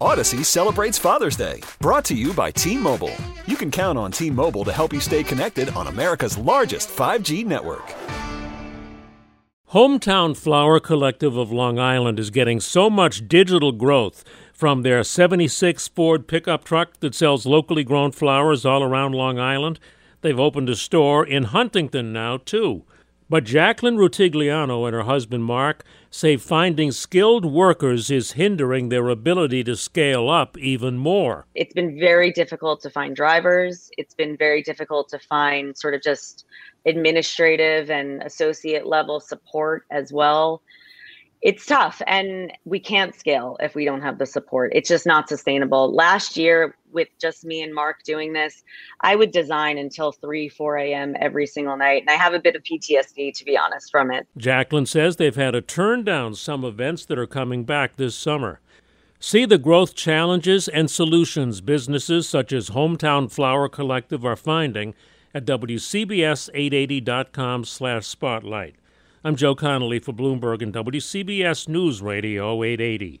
Odyssey celebrates Father's Day, brought to you by T Mobile. You can count on T Mobile to help you stay connected on America's largest 5G network. Hometown Flower Collective of Long Island is getting so much digital growth from their 76 Ford pickup truck that sells locally grown flowers all around Long Island. They've opened a store in Huntington now, too. But Jacqueline Rutigliano and her husband Mark say finding skilled workers is hindering their ability to scale up even more. It's been very difficult to find drivers. It's been very difficult to find sort of just administrative and associate level support as well it's tough and we can't scale if we don't have the support it's just not sustainable last year with just me and mark doing this i would design until 3 4 a.m every single night and i have a bit of ptsd to be honest from it. Jacqueline says they've had to turn down some events that are coming back this summer. See the growth challenges and solutions businesses such as hometown flower collective are finding at wcbs880.com slash spotlight. I'm Joe Connolly for Bloomberg and WCBS News Radio 880.